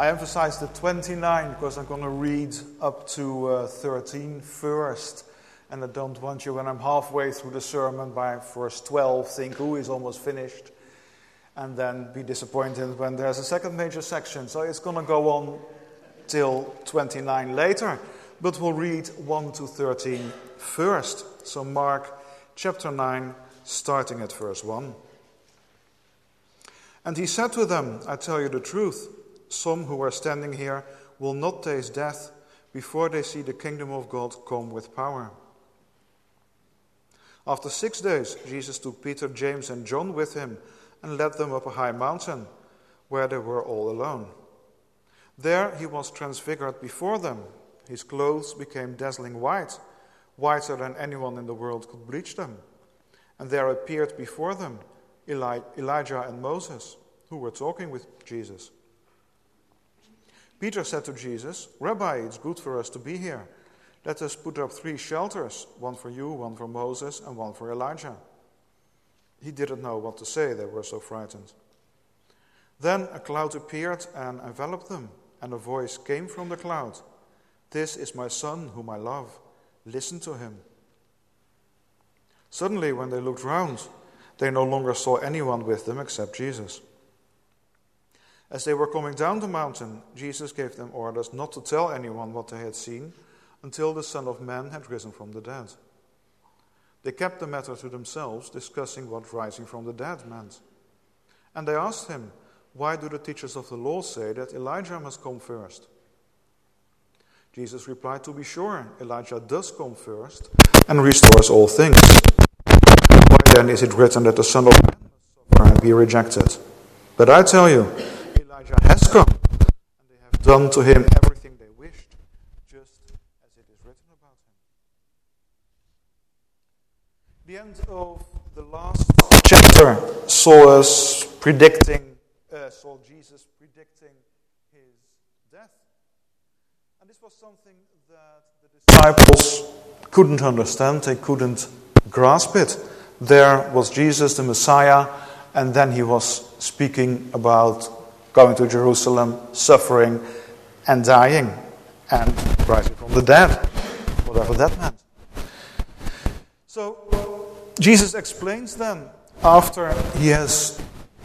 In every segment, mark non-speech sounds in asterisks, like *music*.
I emphasize the 29 because I'm going to read up to uh, 13 first. And I don't want you, when I'm halfway through the sermon by verse 12, think, who is almost finished? And then be disappointed when there's a second major section. So it's going to go on till 29 later. But we'll read 1 to 13 first. So Mark chapter 9, starting at verse 1. And he said to them, I tell you the truth, some who are standing here will not taste death before they see the kingdom of God come with power. After six days, Jesus took Peter, James, and John with him and led them up a high mountain where they were all alone. There he was transfigured before them. His clothes became dazzling white, whiter than anyone in the world could bleach them. And there appeared before them Eli- Elijah and Moses, who were talking with Jesus. Peter said to Jesus, Rabbi, it's good for us to be here. Let us put up three shelters one for you, one for Moses, and one for Elijah. He didn't know what to say, they were so frightened. Then a cloud appeared and enveloped them, and a voice came from the cloud This is my son, whom I love. Listen to him. Suddenly, when they looked round, they no longer saw anyone with them except Jesus. As they were coming down the mountain, Jesus gave them orders not to tell anyone what they had seen until the Son of Man had risen from the dead. They kept the matter to themselves, discussing what rising from the dead meant. And they asked him, Why do the teachers of the law say that Elijah must come first? Jesus replied, To be sure, Elijah does come first and restores all things Why then is it written that the Son of Man must suffer and be rejected. But I tell you, Elijah has come, and they have done to him everything they wished, just as it is written about him. The end of the last chapter saw us predicting, uh, saw Jesus predicting his death. And this was something that the disciples couldn't understand, they couldn't grasp it. There was Jesus, the Messiah, and then he was speaking about going to Jerusalem, suffering, and dying, and rising from the dead, whatever that meant. So, Jesus explains then, after he has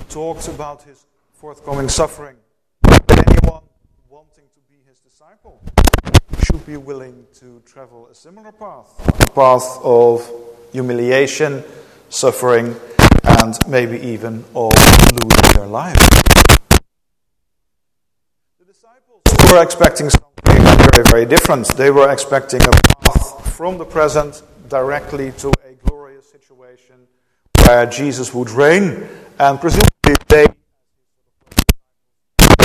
talked about his forthcoming suffering, that anyone wanting to be his disciple should be willing to travel a similar path, a path of humiliation suffering, and maybe even of losing their life. Were expecting something very, very different. They were expecting a path from the present directly to a glorious situation where Jesus would reign, and presumably they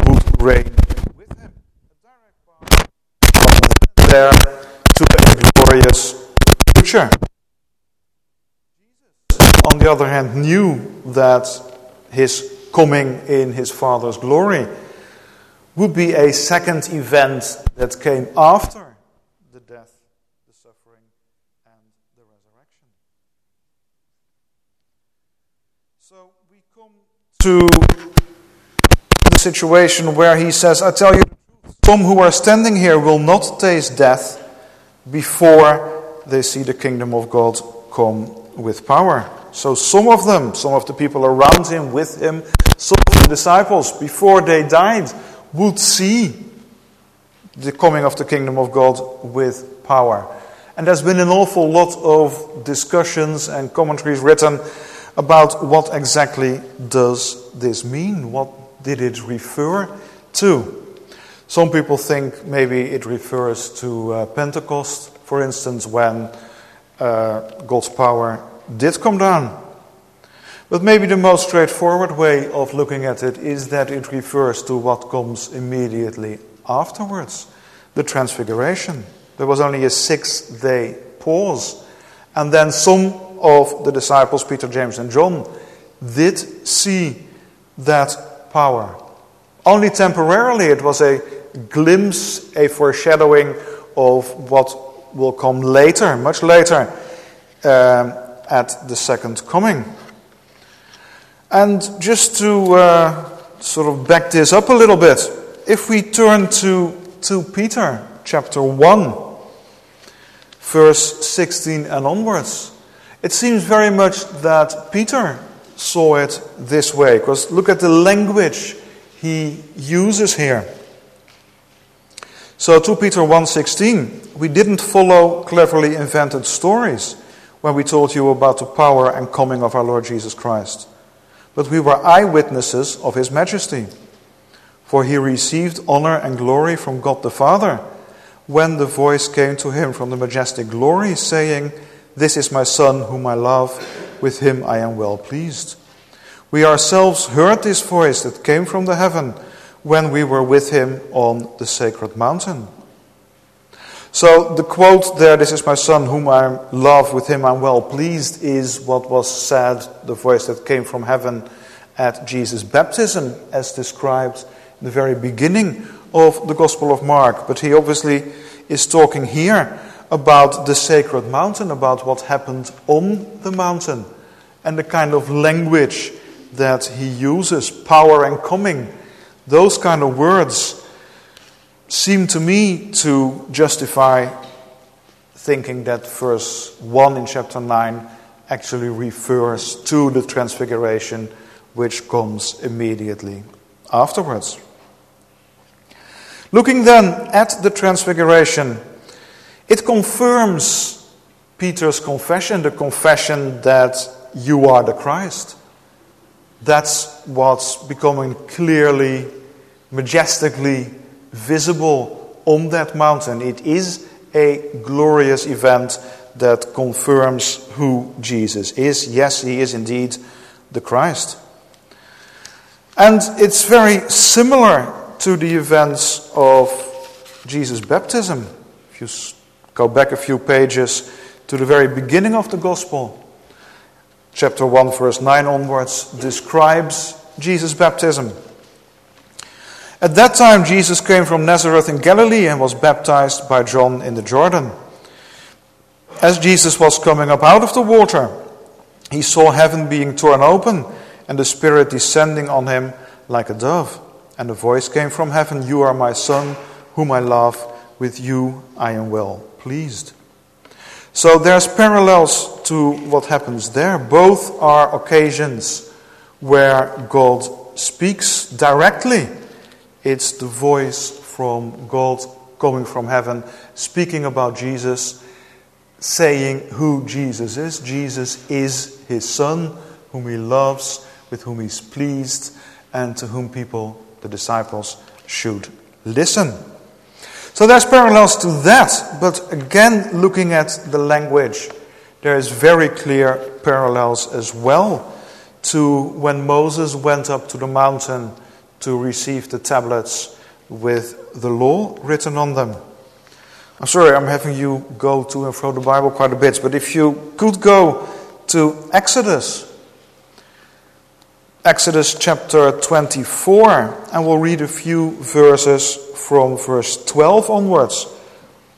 would reign with him. A direct path from there to a glorious future Jesus, on the other hand, knew that his coming in his Father's glory would be a second event that came after the death, the suffering, and the resurrection. So we come to the situation where he says, I tell you, some who are standing here will not taste death before they see the kingdom of God come with power. So some of them, some of the people around him, with him, some of the disciples, before they died, would see the coming of the kingdom of God with power. And there's been an awful lot of discussions and commentaries written about what exactly does this mean? What did it refer to? Some people think maybe it refers to uh, Pentecost, for instance, when uh, God's power did come down. But maybe the most straightforward way of looking at it is that it refers to what comes immediately afterwards the transfiguration. There was only a six day pause. And then some of the disciples, Peter, James, and John, did see that power. Only temporarily, it was a glimpse, a foreshadowing of what will come later, much later. Um, at the second coming. And just to uh, sort of back this up a little bit, if we turn to 2 Peter chapter 1, verse 16 and onwards, it seems very much that Peter saw it this way. Because look at the language he uses here. So 2 Peter 1:16, we didn't follow cleverly invented stories when we told you about the power and coming of our Lord Jesus Christ, but we were eyewitnesses of his majesty. For he received honor and glory from God the Father when the voice came to him from the majestic glory, saying, This is my Son whom I love, with him I am well pleased. We ourselves heard this voice that came from the heaven when we were with him on the sacred mountain. So the quote there, This is my Son whom I love, with him I'm well pleased, is what was said, the voice that came from heaven at Jesus' baptism, as described in the very beginning of the Gospel of Mark. But he obviously is talking here about the sacred mountain, about what happened on the mountain, and the kind of language that he uses, power and coming. Those kind of words seem to me to justify thinking that verse 1 in chapter 9 actually refers to the transfiguration which comes immediately afterwards. Looking then at the transfiguration, it confirms Peter's confession, the confession that you are the Christ. That's what's becoming clearly, majestically visible on that mountain. It is a glorious event that confirms who Jesus is. Yes, he is indeed the Christ. And it's very similar to the events of Jesus' baptism. If you go back a few pages to the very beginning of the Gospel, chapter 1, verse 9 onwards, describes Jesus' baptism. At that time, Jesus came from Nazareth in Galilee and was baptized by John in the Jordan. As Jesus was coming up out of the water, he saw heaven being torn open and the Spirit descending on him like a dove. And a voice came from heaven You are my Son, whom I love. With you I am well pleased. So there's parallels to what happens there. Both are occasions where God speaks directly. It's the voice from God coming from heaven, speaking about Jesus, saying who Jesus is. Jesus is his Son, whom he loves, with whom he's pleased, and to whom people the disciples should listen. So there's parallels to that, but again, looking at the language, there is very clear parallels as well to when Moses went up to the mountain to receive the tablets with the law written on them. I'm sorry, I'm having you go to and fro the Bible quite a bit, but if you could go to Exodus Exodus chapter 24, and we'll read a few verses from verse 12 onwards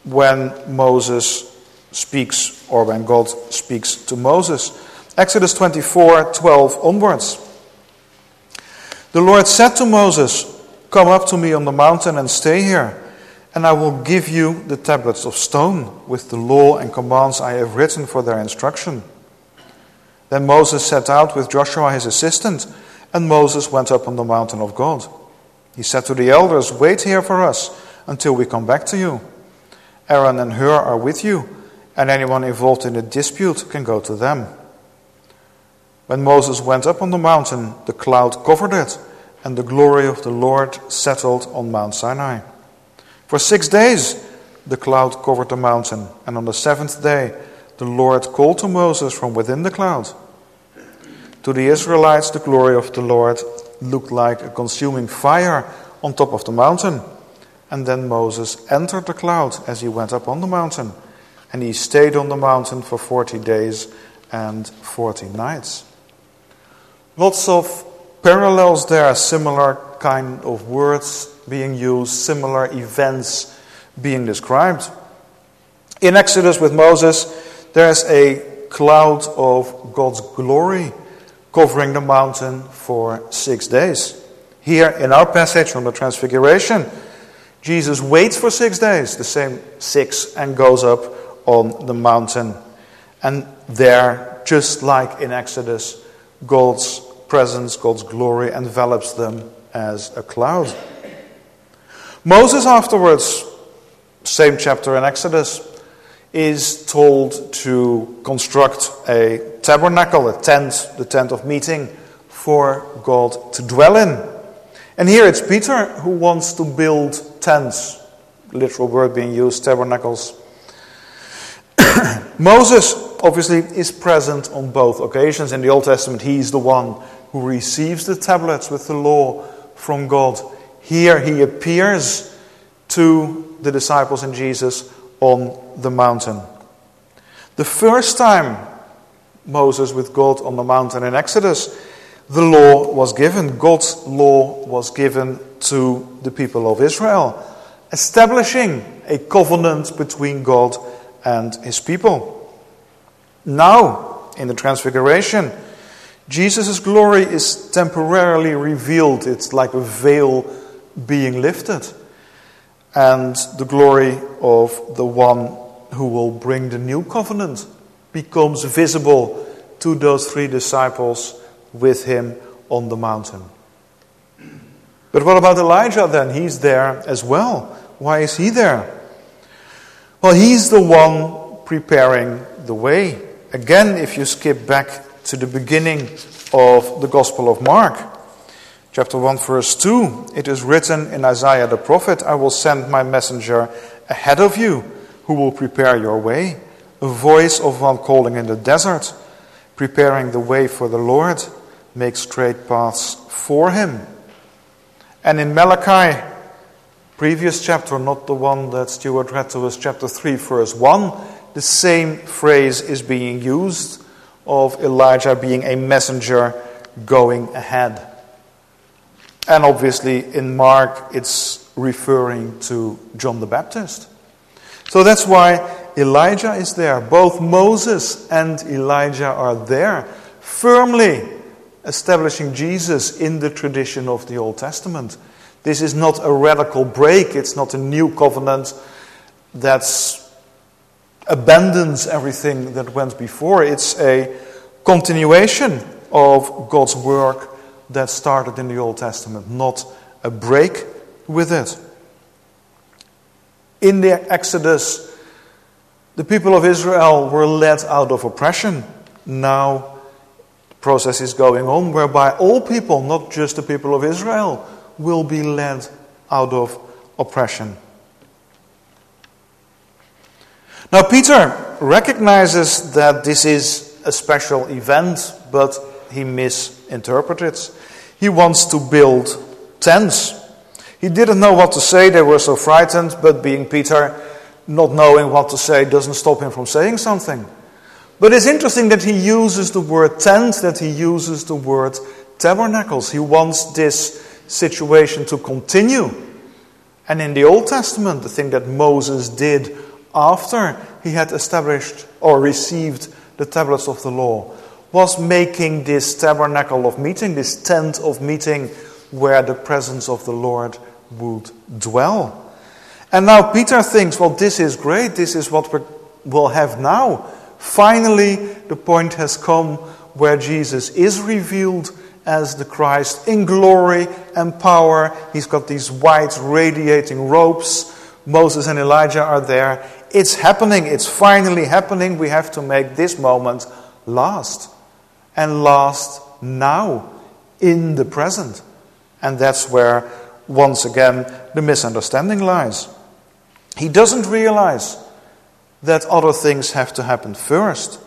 when Moses speaks, or when God speaks to Moses. Exodus 24 12 onwards. The Lord said to Moses, Come up to me on the mountain and stay here, and I will give you the tablets of stone with the law and commands I have written for their instruction. Then Moses set out with Joshua his assistant, and Moses went up on the mountain of God. He said to the elders, Wait here for us until we come back to you. Aaron and Hur are with you, and anyone involved in a dispute can go to them. When Moses went up on the mountain, the cloud covered it, and the glory of the Lord settled on Mount Sinai. For six days the cloud covered the mountain, and on the seventh day the Lord called to Moses from within the cloud. To the Israelites, the glory of the Lord looked like a consuming fire on top of the mountain. And then Moses entered the cloud as he went up on the mountain. And he stayed on the mountain for 40 days and 40 nights. Lots of parallels there, similar kind of words being used, similar events being described. In Exodus with Moses, there's a cloud of God's glory covering the mountain for six days. Here in our passage from the Transfiguration, Jesus waits for six days, the same six, and goes up on the mountain. And there, just like in Exodus, God's presence, God's glory envelops them as a cloud. Moses, afterwards, same chapter in Exodus, is told to construct a tabernacle, a tent, the tent of meeting, for God to dwell in. And here it's Peter who wants to build tents, literal word being used, tabernacles. *coughs* Moses obviously is present on both occasions. In the Old Testament, he's the one who receives the tablets with the law from God. Here he appears to the disciples and Jesus on the mountain. The first time Moses with God on the mountain in Exodus, the law was given. God's law was given to the people of Israel, establishing a covenant between God and his people. Now, in the Transfiguration, Jesus' glory is temporarily revealed. It's like a veil being lifted. And the glory of the one who will bring the new covenant becomes visible to those three disciples with him on the mountain. But what about Elijah then? He's there as well. Why is he there? Well, he's the one preparing the way. Again, if you skip back to the beginning of the Gospel of Mark, chapter 1, verse 2, it is written in Isaiah the prophet, I will send my messenger ahead of you who will prepare your way, a voice of one calling in the desert, preparing the way for the Lord, make straight paths for him. And in Malachi, previous chapter, not the one that Stuart read to us, chapter 3, verse 1, the same phrase is being used of Elijah being a messenger going ahead. And obviously, in Mark, it's referring to John the Baptist. So that's why Elijah is there. Both Moses and Elijah are there, firmly establishing Jesus in the tradition of the Old Testament. This is not a radical break, it's not a new covenant that abandons everything that went before. It's a continuation of God's work that started in the Old Testament, not a break with it. In the Exodus, the people of Israel were led out of oppression. Now, the process is going on whereby all people, not just the people of Israel, will be led out of oppression. Now, Peter recognizes that this is a special event, but he misinterprets. He wants to build tents. He didn't know what to say, they were so frightened, but being Peter, not knowing what to say doesn't stop him from saying something. But it's interesting that he uses the word tent, that he uses the word tabernacles. He wants this situation to continue. And in the Old Testament, the thing that Moses did after he had established or received the tablets of the law was making this tabernacle of meeting, this tent of meeting where the presence of the Lord would dwell. And now Peter thinks, well, this is great. This is what we will have now. Finally, the point has come where Jesus is revealed as the Christ in glory and power. He's got these white radiating robes. Moses and Elijah are there. It's happening. It's finally happening. We have to make this moment last. And last now, in the present. And that's where, once again, the misunderstanding lies. He doesn't realize that other things have to happen first,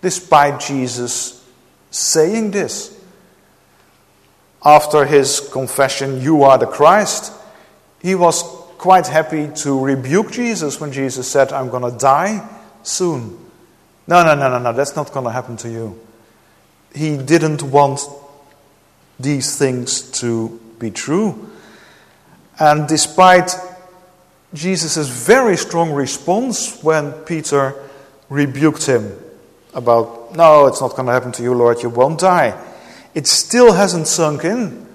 despite Jesus saying this. After his confession, You are the Christ, he was quite happy to rebuke Jesus when Jesus said, I'm going to die soon. No, no, no, no, no, that's not going to happen to you. He didn't want these things to be true. And despite Jesus' very strong response when Peter rebuked him about, no, it's not going to happen to you, Lord, you won't die, it still hasn't sunk in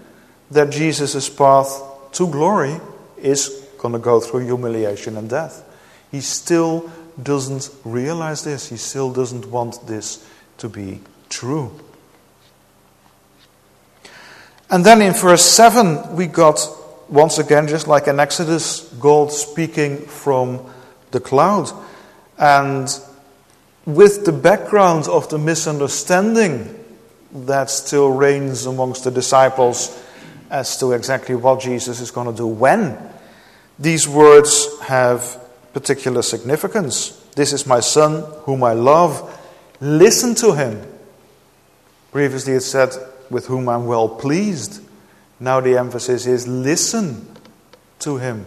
that Jesus' path to glory is going to go through humiliation and death. He still doesn't realize this. He still doesn't want this to be true. And then in verse 7, we got once again, just like in Exodus, God speaking from the cloud. And with the background of the misunderstanding that still reigns amongst the disciples as to exactly what Jesus is going to do when, these words have particular significance. This is my son whom I love. Listen to him. Previously it said, with whom I'm well pleased. Now the emphasis is listen to him.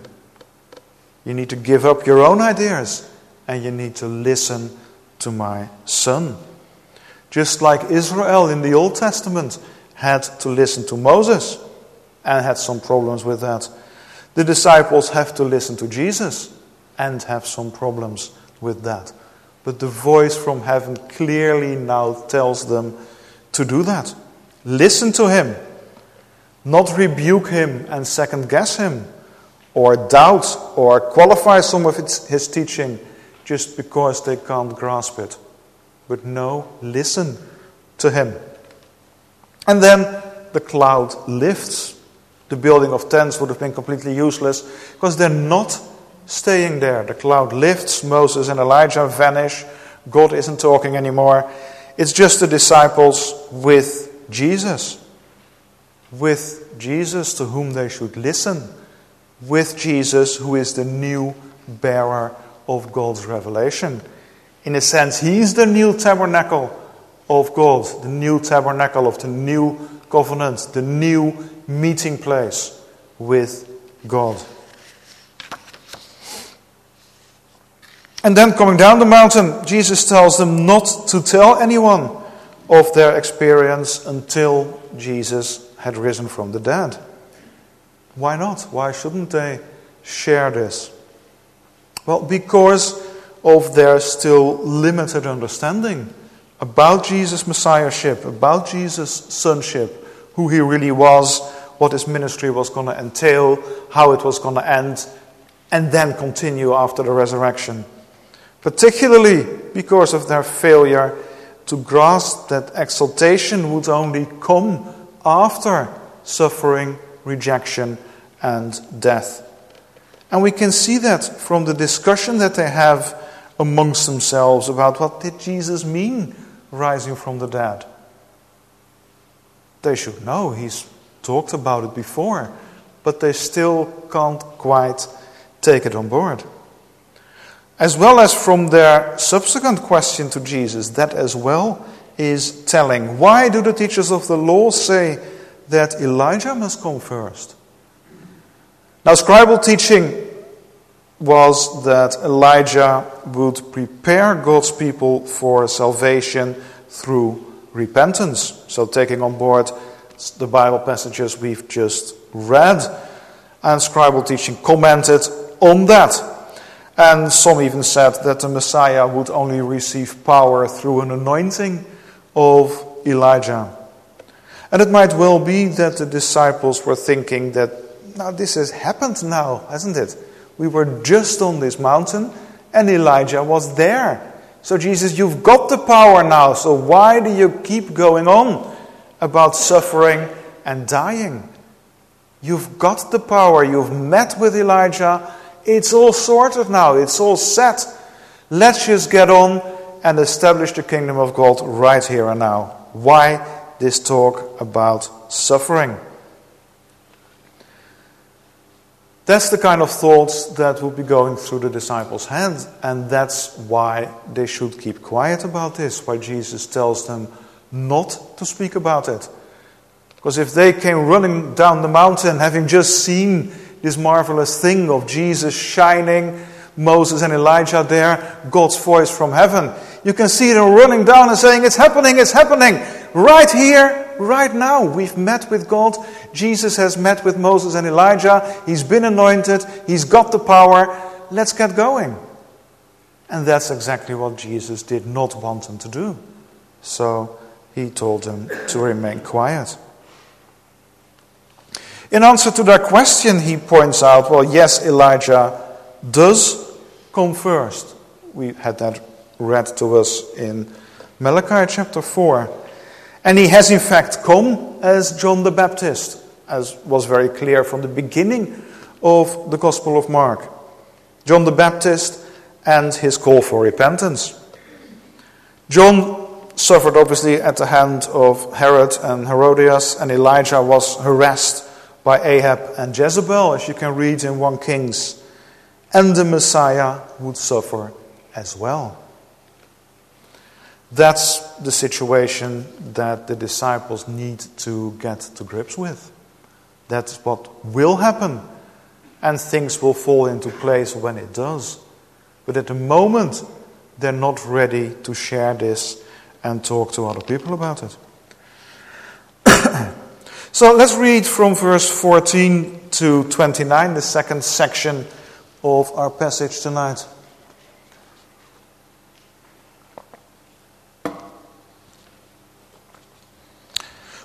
You need to give up your own ideas and you need to listen to my son. Just like Israel in the Old Testament had to listen to Moses and had some problems with that, the disciples have to listen to Jesus and have some problems with that. But the voice from heaven clearly now tells them to do that. Listen to him, not rebuke him and second guess him, or doubt or qualify some of his teaching just because they can't grasp it. But no, listen to him. And then the cloud lifts. The building of tents would have been completely useless because they're not staying there. The cloud lifts, Moses and Elijah vanish, God isn't talking anymore. It's just the disciples with Jesus. With Jesus to whom they should listen. With Jesus, who is the new bearer of God's revelation. In a sense, he's the new tabernacle of God, the new tabernacle of the new covenant, the new meeting place with God. And then coming down the mountain, Jesus tells them not to tell anyone of their experience until Jesus had risen from the dead. Why not? Why shouldn't they share this? Well, because of their still limited understanding about Jesus' messiahship, about Jesus' sonship, who he really was, what his ministry was going to entail, how it was going to end, and then continue after the resurrection. Particularly because of their failure to grasp that exaltation would only come after suffering, rejection, and death. And we can see that from the discussion that they have amongst themselves about what did Jesus mean rising from the dead. They should know, he's talked about it before, but they still can't quite take it on board. As well as from their subsequent question to Jesus, that as well is telling. Why do the teachers of the law say that Elijah must come first? Now, scribal teaching was that Elijah would prepare God's people for salvation through repentance. So, taking on board the Bible passages we've just read, and scribal teaching commented on that. And some even said that the Messiah would only receive power through an anointing of Elijah. And it might well be that the disciples were thinking that, now this has happened now, hasn't it? We were just on this mountain and Elijah was there. So, Jesus, you've got the power now, so why do you keep going on about suffering and dying? You've got the power, you've met with Elijah, it's all sorted now, it's all set. Let's just get on and establish the kingdom of God right here and now. Why this talk about suffering? That's the kind of thoughts that will be going through the disciples' heads, and that's why they should keep quiet about this, why Jesus tells them not to speak about it. Because if they came running down the mountain having just seen this marvelous thing of Jesus shining, Moses and Elijah there, God's voice from heaven. You can see them running down and saying, It's happening, it's happening. Right here, right now. We've met with God. Jesus has met with Moses and Elijah. He's been anointed. He's got the power. Let's get going. And that's exactly what Jesus did not want them to do. So he told them to remain quiet. In answer to that question, he points out well, yes, Elijah does come first. We had that read to us in Malachi chapter 4. And he has in fact come as John the Baptist, as was very clear from the beginning of the Gospel of Mark. John the Baptist and his call for repentance. John suffered obviously at the hand of Herod and Herodias, and Elijah was harassed by Ahab and Jezebel, as you can read in 1 Kings. And the Messiah would suffer as well. That's the situation that the disciples need to get to grips with. That's what will happen, and things will fall into place when it does. But at the moment, they're not ready to share this and talk to other people about it. *coughs* so let's read from verse 14 to 29, the second section of our passage tonight.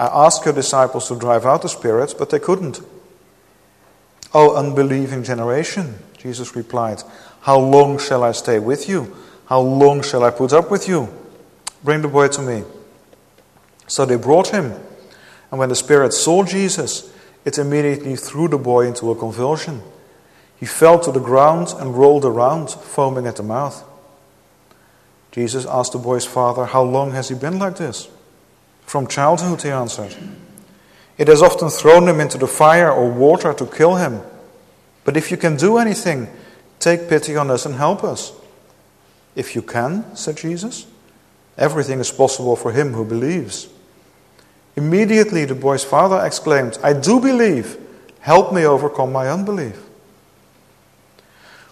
I asked your disciples to drive out the spirits, but they couldn't. O unbelieving generation, Jesus replied, How long shall I stay with you? How long shall I put up with you? Bring the boy to me. So they brought him. And when the spirit saw Jesus, it immediately threw the boy into a convulsion. He fell to the ground and rolled around, foaming at the mouth. Jesus asked the boy's father, How long has he been like this? From childhood, he answered. It has often thrown him into the fire or water to kill him. But if you can do anything, take pity on us and help us. If you can, said Jesus, everything is possible for him who believes. Immediately the boy's father exclaimed, I do believe. Help me overcome my unbelief.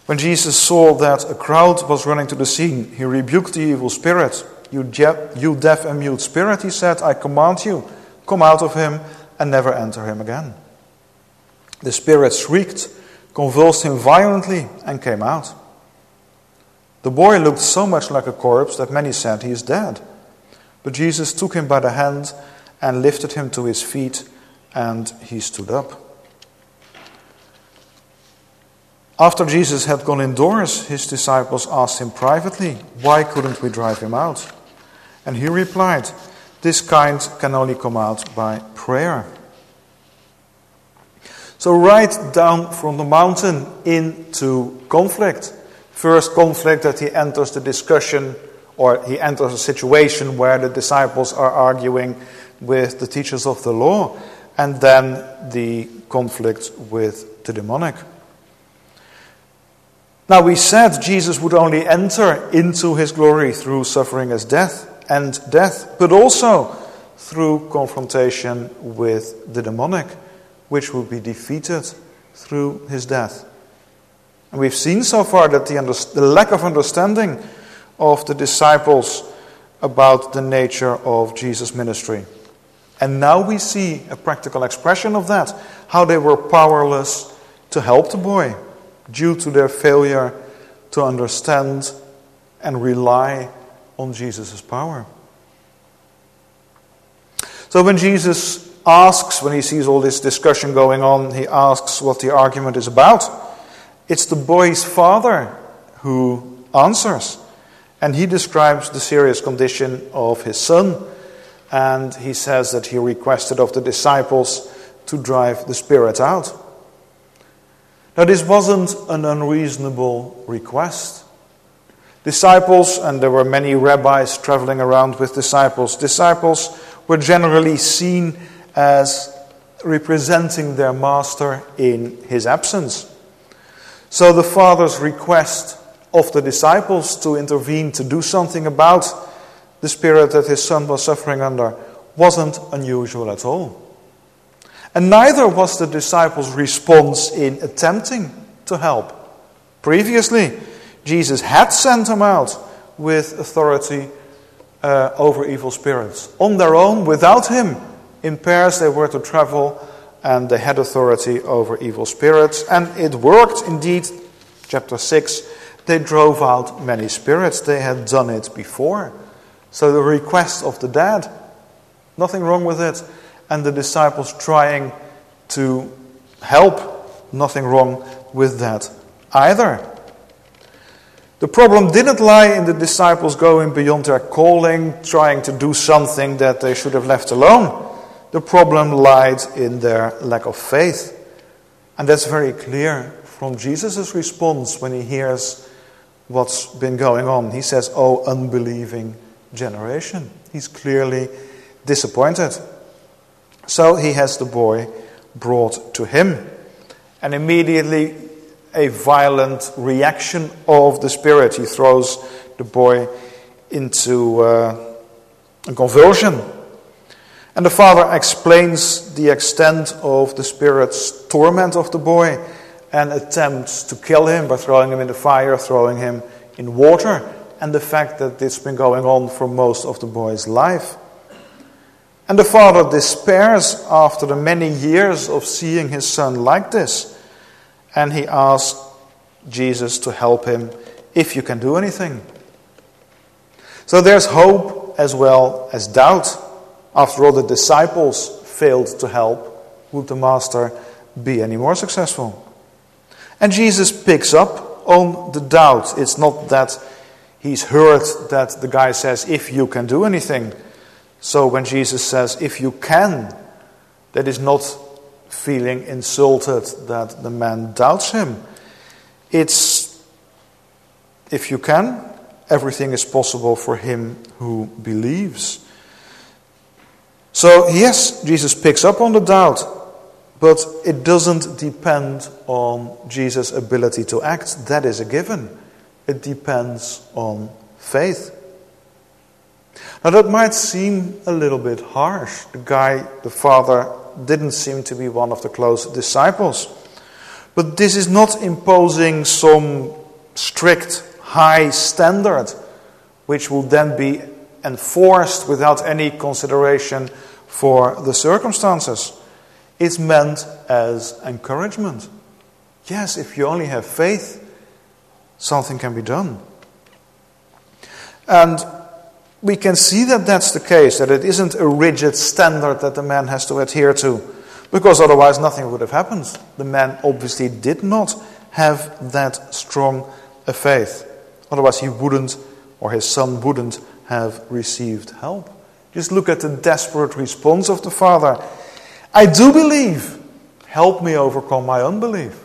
When Jesus saw that a crowd was running to the scene, he rebuked the evil spirit. You, you deaf and mute spirit, he said, I command you, come out of him and never enter him again. The spirit shrieked, convulsed him violently, and came out. The boy looked so much like a corpse that many said he is dead. But Jesus took him by the hand and lifted him to his feet, and he stood up. After Jesus had gone indoors, his disciples asked him privately, Why couldn't we drive him out? And he replied, This kind can only come out by prayer. So, right down from the mountain into conflict. First, conflict that he enters the discussion, or he enters a situation where the disciples are arguing with the teachers of the law, and then the conflict with the demonic. Now, we said Jesus would only enter into his glory through suffering as death and death, but also through confrontation with the demonic, which will be defeated through his death. And we've seen so far that the, under- the lack of understanding of the disciples about the nature of Jesus' ministry. And now we see a practical expression of that, how they were powerless to help the boy due to their failure to understand and rely on Jesus' power. So when Jesus asks, when he sees all this discussion going on, he asks what the argument is about. It's the boy's father who answers. And he describes the serious condition of his son. And he says that he requested of the disciples to drive the spirit out. Now, this wasn't an unreasonable request. Disciples, and there were many rabbis traveling around with disciples, disciples were generally seen as representing their master in his absence. So the Father's request of the disciples to intervene, to do something about the spirit that his son was suffering under, wasn't unusual at all. And neither was the disciples' response in attempting to help. Previously, Jesus had sent them out with authority uh, over evil spirits. On their own, without him, in pairs they were to travel and they had authority over evil spirits. And it worked indeed. Chapter 6 they drove out many spirits. They had done it before. So the request of the dead, nothing wrong with it. And the disciples trying to help, nothing wrong with that either. The problem didn't lie in the disciples going beyond their calling, trying to do something that they should have left alone. The problem lied in their lack of faith. And that's very clear from Jesus' response when he hears what's been going on. He says, Oh, unbelieving generation. He's clearly disappointed. So he has the boy brought to him. And immediately, a violent reaction of the Spirit. He throws the boy into uh, a convulsion. And the father explains the extent of the Spirit's torment of the boy and attempts to kill him by throwing him in the fire, throwing him in water, and the fact that it's been going on for most of the boy's life. And the father despairs after the many years of seeing his son like this, and he asks Jesus to help him if you can do anything. So there's hope as well as doubt. After all, the disciples failed to help. Would the master be any more successful? And Jesus picks up on the doubt. It's not that he's heard that the guy says, if you can do anything. So when Jesus says, if you can, that is not feeling insulted that the man doubts him. It's, if you can, everything is possible for him who believes. So, yes, Jesus picks up on the doubt. But it doesn't depend on Jesus' ability to act. That is a given. It depends on faith. Now, that might seem a little bit harsh. The guy, the father, didn't seem to be one of the close disciples. But this is not imposing some strict, high standard, which will then be enforced without any consideration for the circumstances. It's meant as encouragement. Yes, if you only have faith, something can be done. And we can see that that's the case, that it isn't a rigid standard that the man has to adhere to, because otherwise nothing would have happened. The man obviously did not have that strong a faith. Otherwise, he wouldn't, or his son wouldn't, have received help. Just look at the desperate response of the father. I do believe. Help me overcome my unbelief.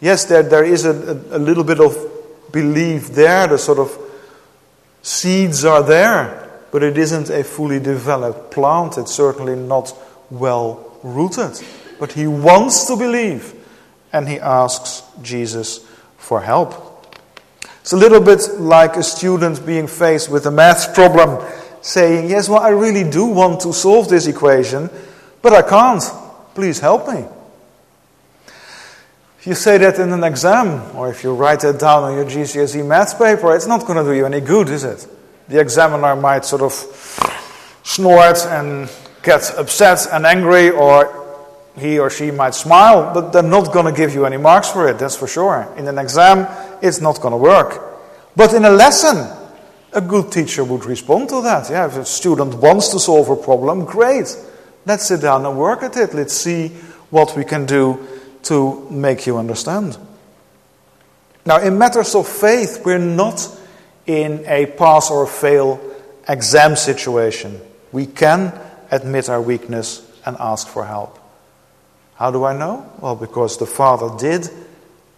Yes, there, there is a, a, a little bit of belief there, the sort of seeds are there, but it isn't a fully developed plant. It's certainly not well rooted. But he wants to believe, and he asks Jesus for help. It's a little bit like a student being faced with a math problem, saying, Yes, well, I really do want to solve this equation, but I can't. Please help me. If you say that in an exam, or if you write that down on your GCSE maths paper, it's not going to do you any good, is it? The examiner might sort of snort and get upset and angry, or he or she might smile, but they're not going to give you any marks for it, that's for sure. In an exam, it's not going to work. But in a lesson, a good teacher would respond to that. Yeah, if a student wants to solve a problem, great. Let's sit down and work at it. Let's see what we can do to make you understand. Now, in matters of faith, we're not in a pass or fail exam situation. We can admit our weakness and ask for help. How do I know? Well, because the Father did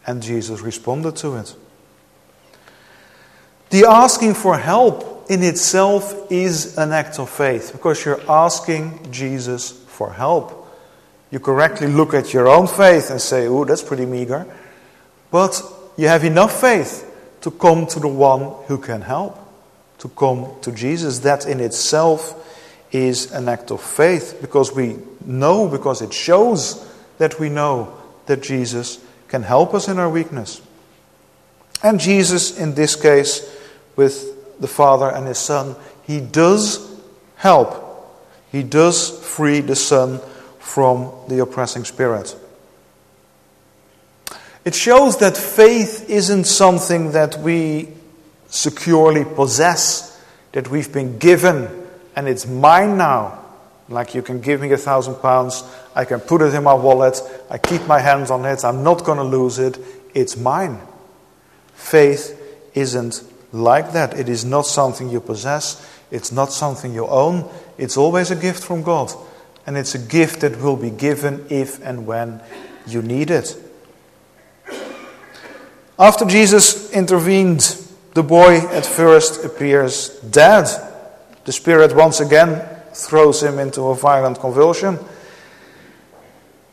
and Jesus responded to it. The asking for help in itself is an act of faith because you're asking Jesus for help. You correctly look at your own faith and say, oh, that's pretty meager. But you have enough faith to come to the one who can help, to come to Jesus. That in itself is an act of faith because we know, because it shows that we know that Jesus can help us in our weakness. And Jesus, in this case, with the Father and His Son, He does help. He does free the Son from the oppressing spirit. It shows that faith isn't something that we securely possess, that we've been given and it's mine now. Like you can give me a thousand pounds, I can put it in my wallet, I keep my hands on it, I'm not going to lose it, it's mine. Faith isn't like that. It is not something you possess, it's not something you own, it's always a gift from God. And it's a gift that will be given if and when you need it. After Jesus intervened, the boy at first appears dead. The Spirit once again throws him into a violent convulsion.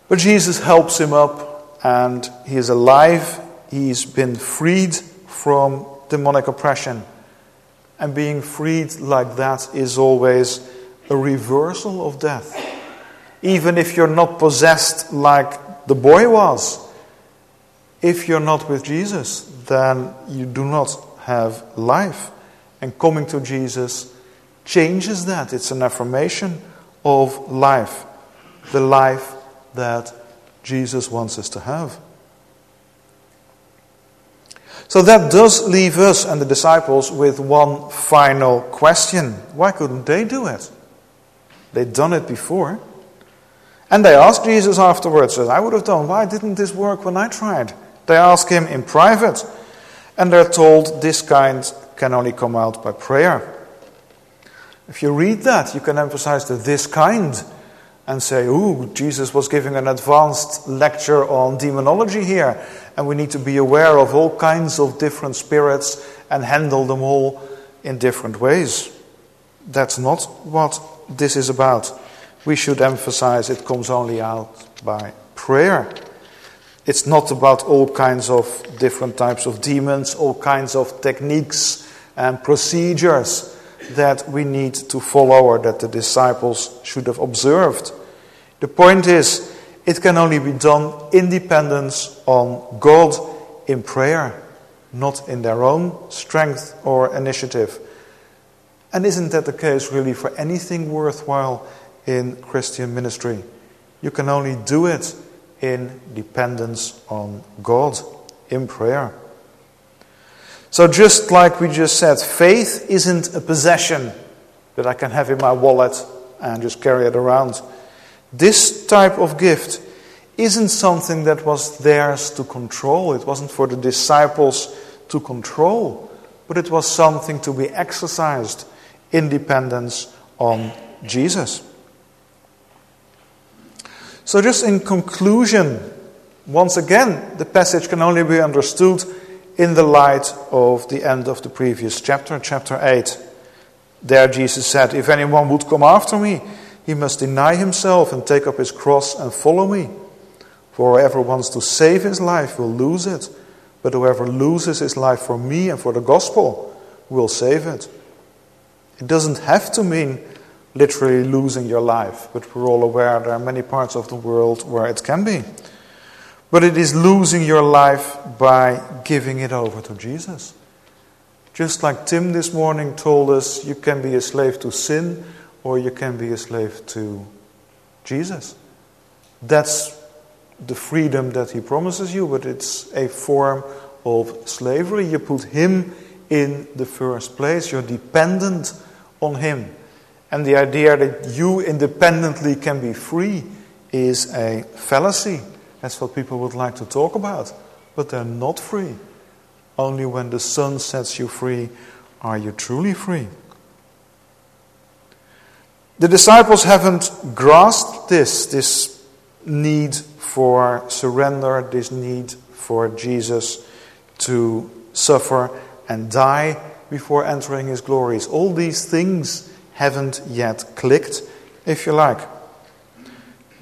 But Jesus helps him up and he is alive. He's been freed from demonic oppression. And being freed like that is always a reversal of death. Even if you're not possessed like the boy was, if you're not with Jesus, then you do not have life. And coming to Jesus changes that. It's an affirmation of life, the life that Jesus wants us to have. So that does leave us and the disciples with one final question. Why couldn't they do it? They'd done it before. And they asked Jesus afterwards, as I would have done, why didn't this work when I tried? They ask him in private, and they're told this kind can only come out by prayer. If you read that, you can emphasize the this kind and say, ooh, Jesus was giving an advanced lecture on demonology here, and we need to be aware of all kinds of different spirits and handle them all in different ways. That's not what this is about. We should emphasize it comes only out by prayer. It's not about all kinds of different types of demons, all kinds of techniques and procedures that we need to follow or that the disciples should have observed. The point is, it can only be done in dependence on God in prayer, not in their own strength or initiative. And isn't that the case really for anything worthwhile in Christian ministry? You can only do it in dependence on God in prayer. So, just like we just said, faith isn't a possession that I can have in my wallet and just carry it around. This type of gift isn't something that was theirs to control. It wasn't for the disciples to control, but it was something to be exercised in dependence on Jesus. So, just in conclusion, once again, the passage can only be understood in the light of the end of the previous chapter, chapter 8. There, Jesus said, If anyone would come after me, he must deny himself and take up his cross and follow me. For whoever wants to save his life will lose it, but whoever loses his life for me and for the gospel will save it. It doesn't have to mean literally losing your life, but we're all aware there are many parts of the world where it can be. But it is losing your life by giving it over to Jesus. Just like Tim this morning told us, you can be a slave to sin or you can be a slave to Jesus. That's the freedom that he promises you, but it's a form of slavery. You put him in the first place, you're dependent on him. And the idea that you independently can be free is a fallacy. That's what people would like to talk about. But they're not free. Only when the Son sets you free are you truly free. The disciples haven't grasped this, this need for surrender, this need for Jesus to suffer and die before entering his glories. All these things haven't yet clicked, if you like.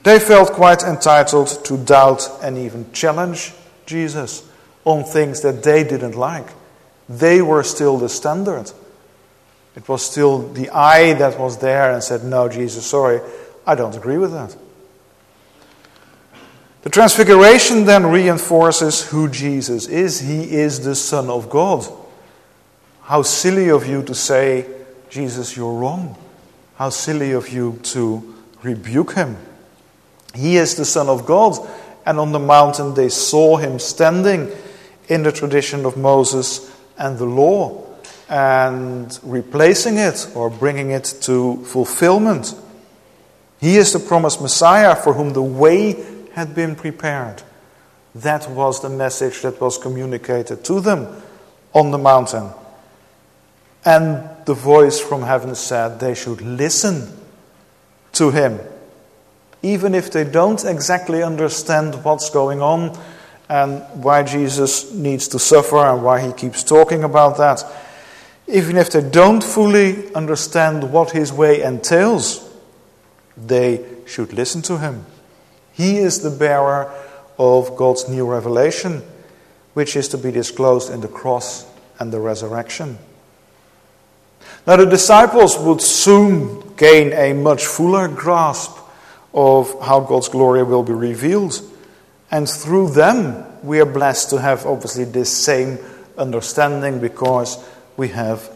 They felt quite entitled to doubt and even challenge Jesus on things that they didn't like. They were still the standard. It was still the I that was there and said, No, Jesus, sorry, I don't agree with that. The Transfiguration then reinforces who Jesus is. He is the Son of God. How silly of you to say, Jesus, you're wrong. How silly of you to rebuke him. He is the Son of God. And on the mountain they saw him standing in the tradition of Moses and the law and replacing it or bringing it to fulfillment. He is the promised Messiah for whom the way had been prepared. That was the message that was communicated to them on the mountain. And the voice from heaven said they should listen to him. Even if they don't exactly understand what's going on and why Jesus needs to suffer and why he keeps talking about that even if they don't fully understand what his way entails, they should listen to him. He is the bearer of God's new revelation, which is to be disclosed in the cross and the resurrection. Now, the disciples would soon gain a much fuller grasp of how God's glory will be revealed. And through them, we are blessed to have obviously this same understanding because we have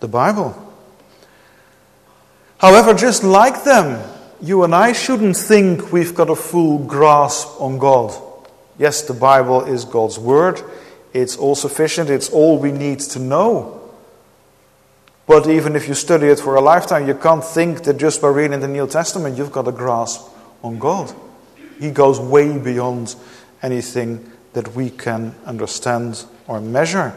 the Bible. However, just like them, you and I shouldn't think we've got a full grasp on God. Yes, the Bible is God's Word, it's all sufficient, it's all we need to know. But even if you study it for a lifetime, you can't think that just by reading the New Testament you've got a grasp on God. He goes way beyond anything that we can understand or measure.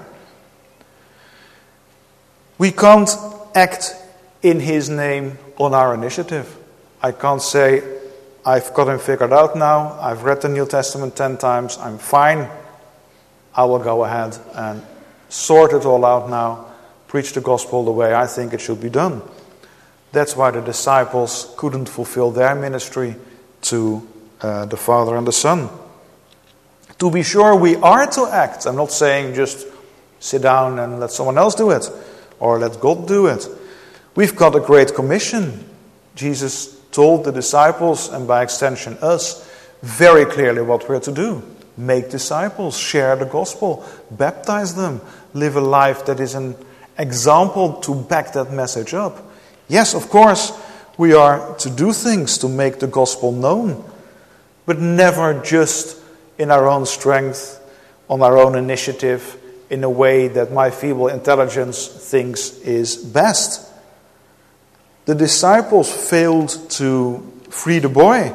We can't act in His name on our initiative. I can't say, I've got Him figured out now, I've read the New Testament ten times, I'm fine. I will go ahead and sort it all out now, preach the gospel the way I think it should be done. That's why the disciples couldn't fulfill their ministry to uh, the Father and the Son. To be sure, we are to act. I'm not saying just sit down and let someone else do it or let God do it. We've got a great commission. Jesus told the disciples, and by extension us, very clearly what we're to do make disciples, share the gospel, baptize them, live a life that is an example to back that message up. Yes, of course, we are to do things to make the gospel known, but never just in our own strength, on our own initiative in a way that my feeble intelligence thinks is best. The disciples failed to free the boy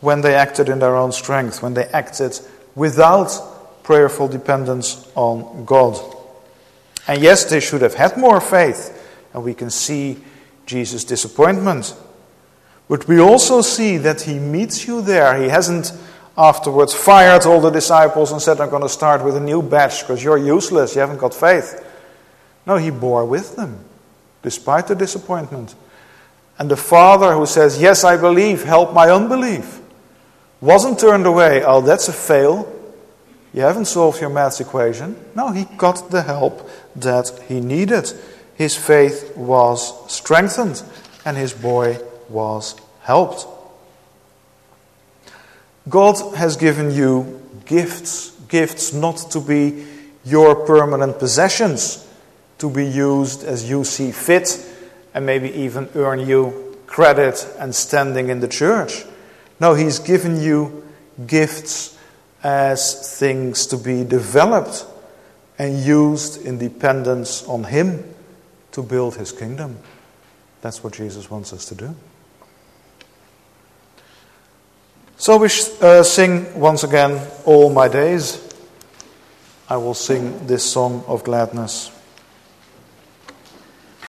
when they acted in their own strength, when they acted without prayerful dependence on God. And yes, they should have had more faith, and we can see Jesus' disappointment. But we also see that he meets you there. He hasn't afterwards fired all the disciples and said, I'm going to start with a new batch because you're useless, you haven't got faith. No, he bore with them, despite the disappointment. And the father who says, Yes, I believe, help my unbelief, wasn't turned away. Oh, that's a fail. You haven't solved your maths equation. No, he got the help that he needed. His faith was strengthened, and his boy was helped. God has given you gifts, gifts not to be your permanent possessions, to be used as you see fit, and maybe even earn you credit and standing in the church. No, He's given you gifts as things to be developed and used in dependence on Him to build His kingdom. That's what Jesus wants us to do. So we uh, sing once again, All My Days. I will sing this song of gladness.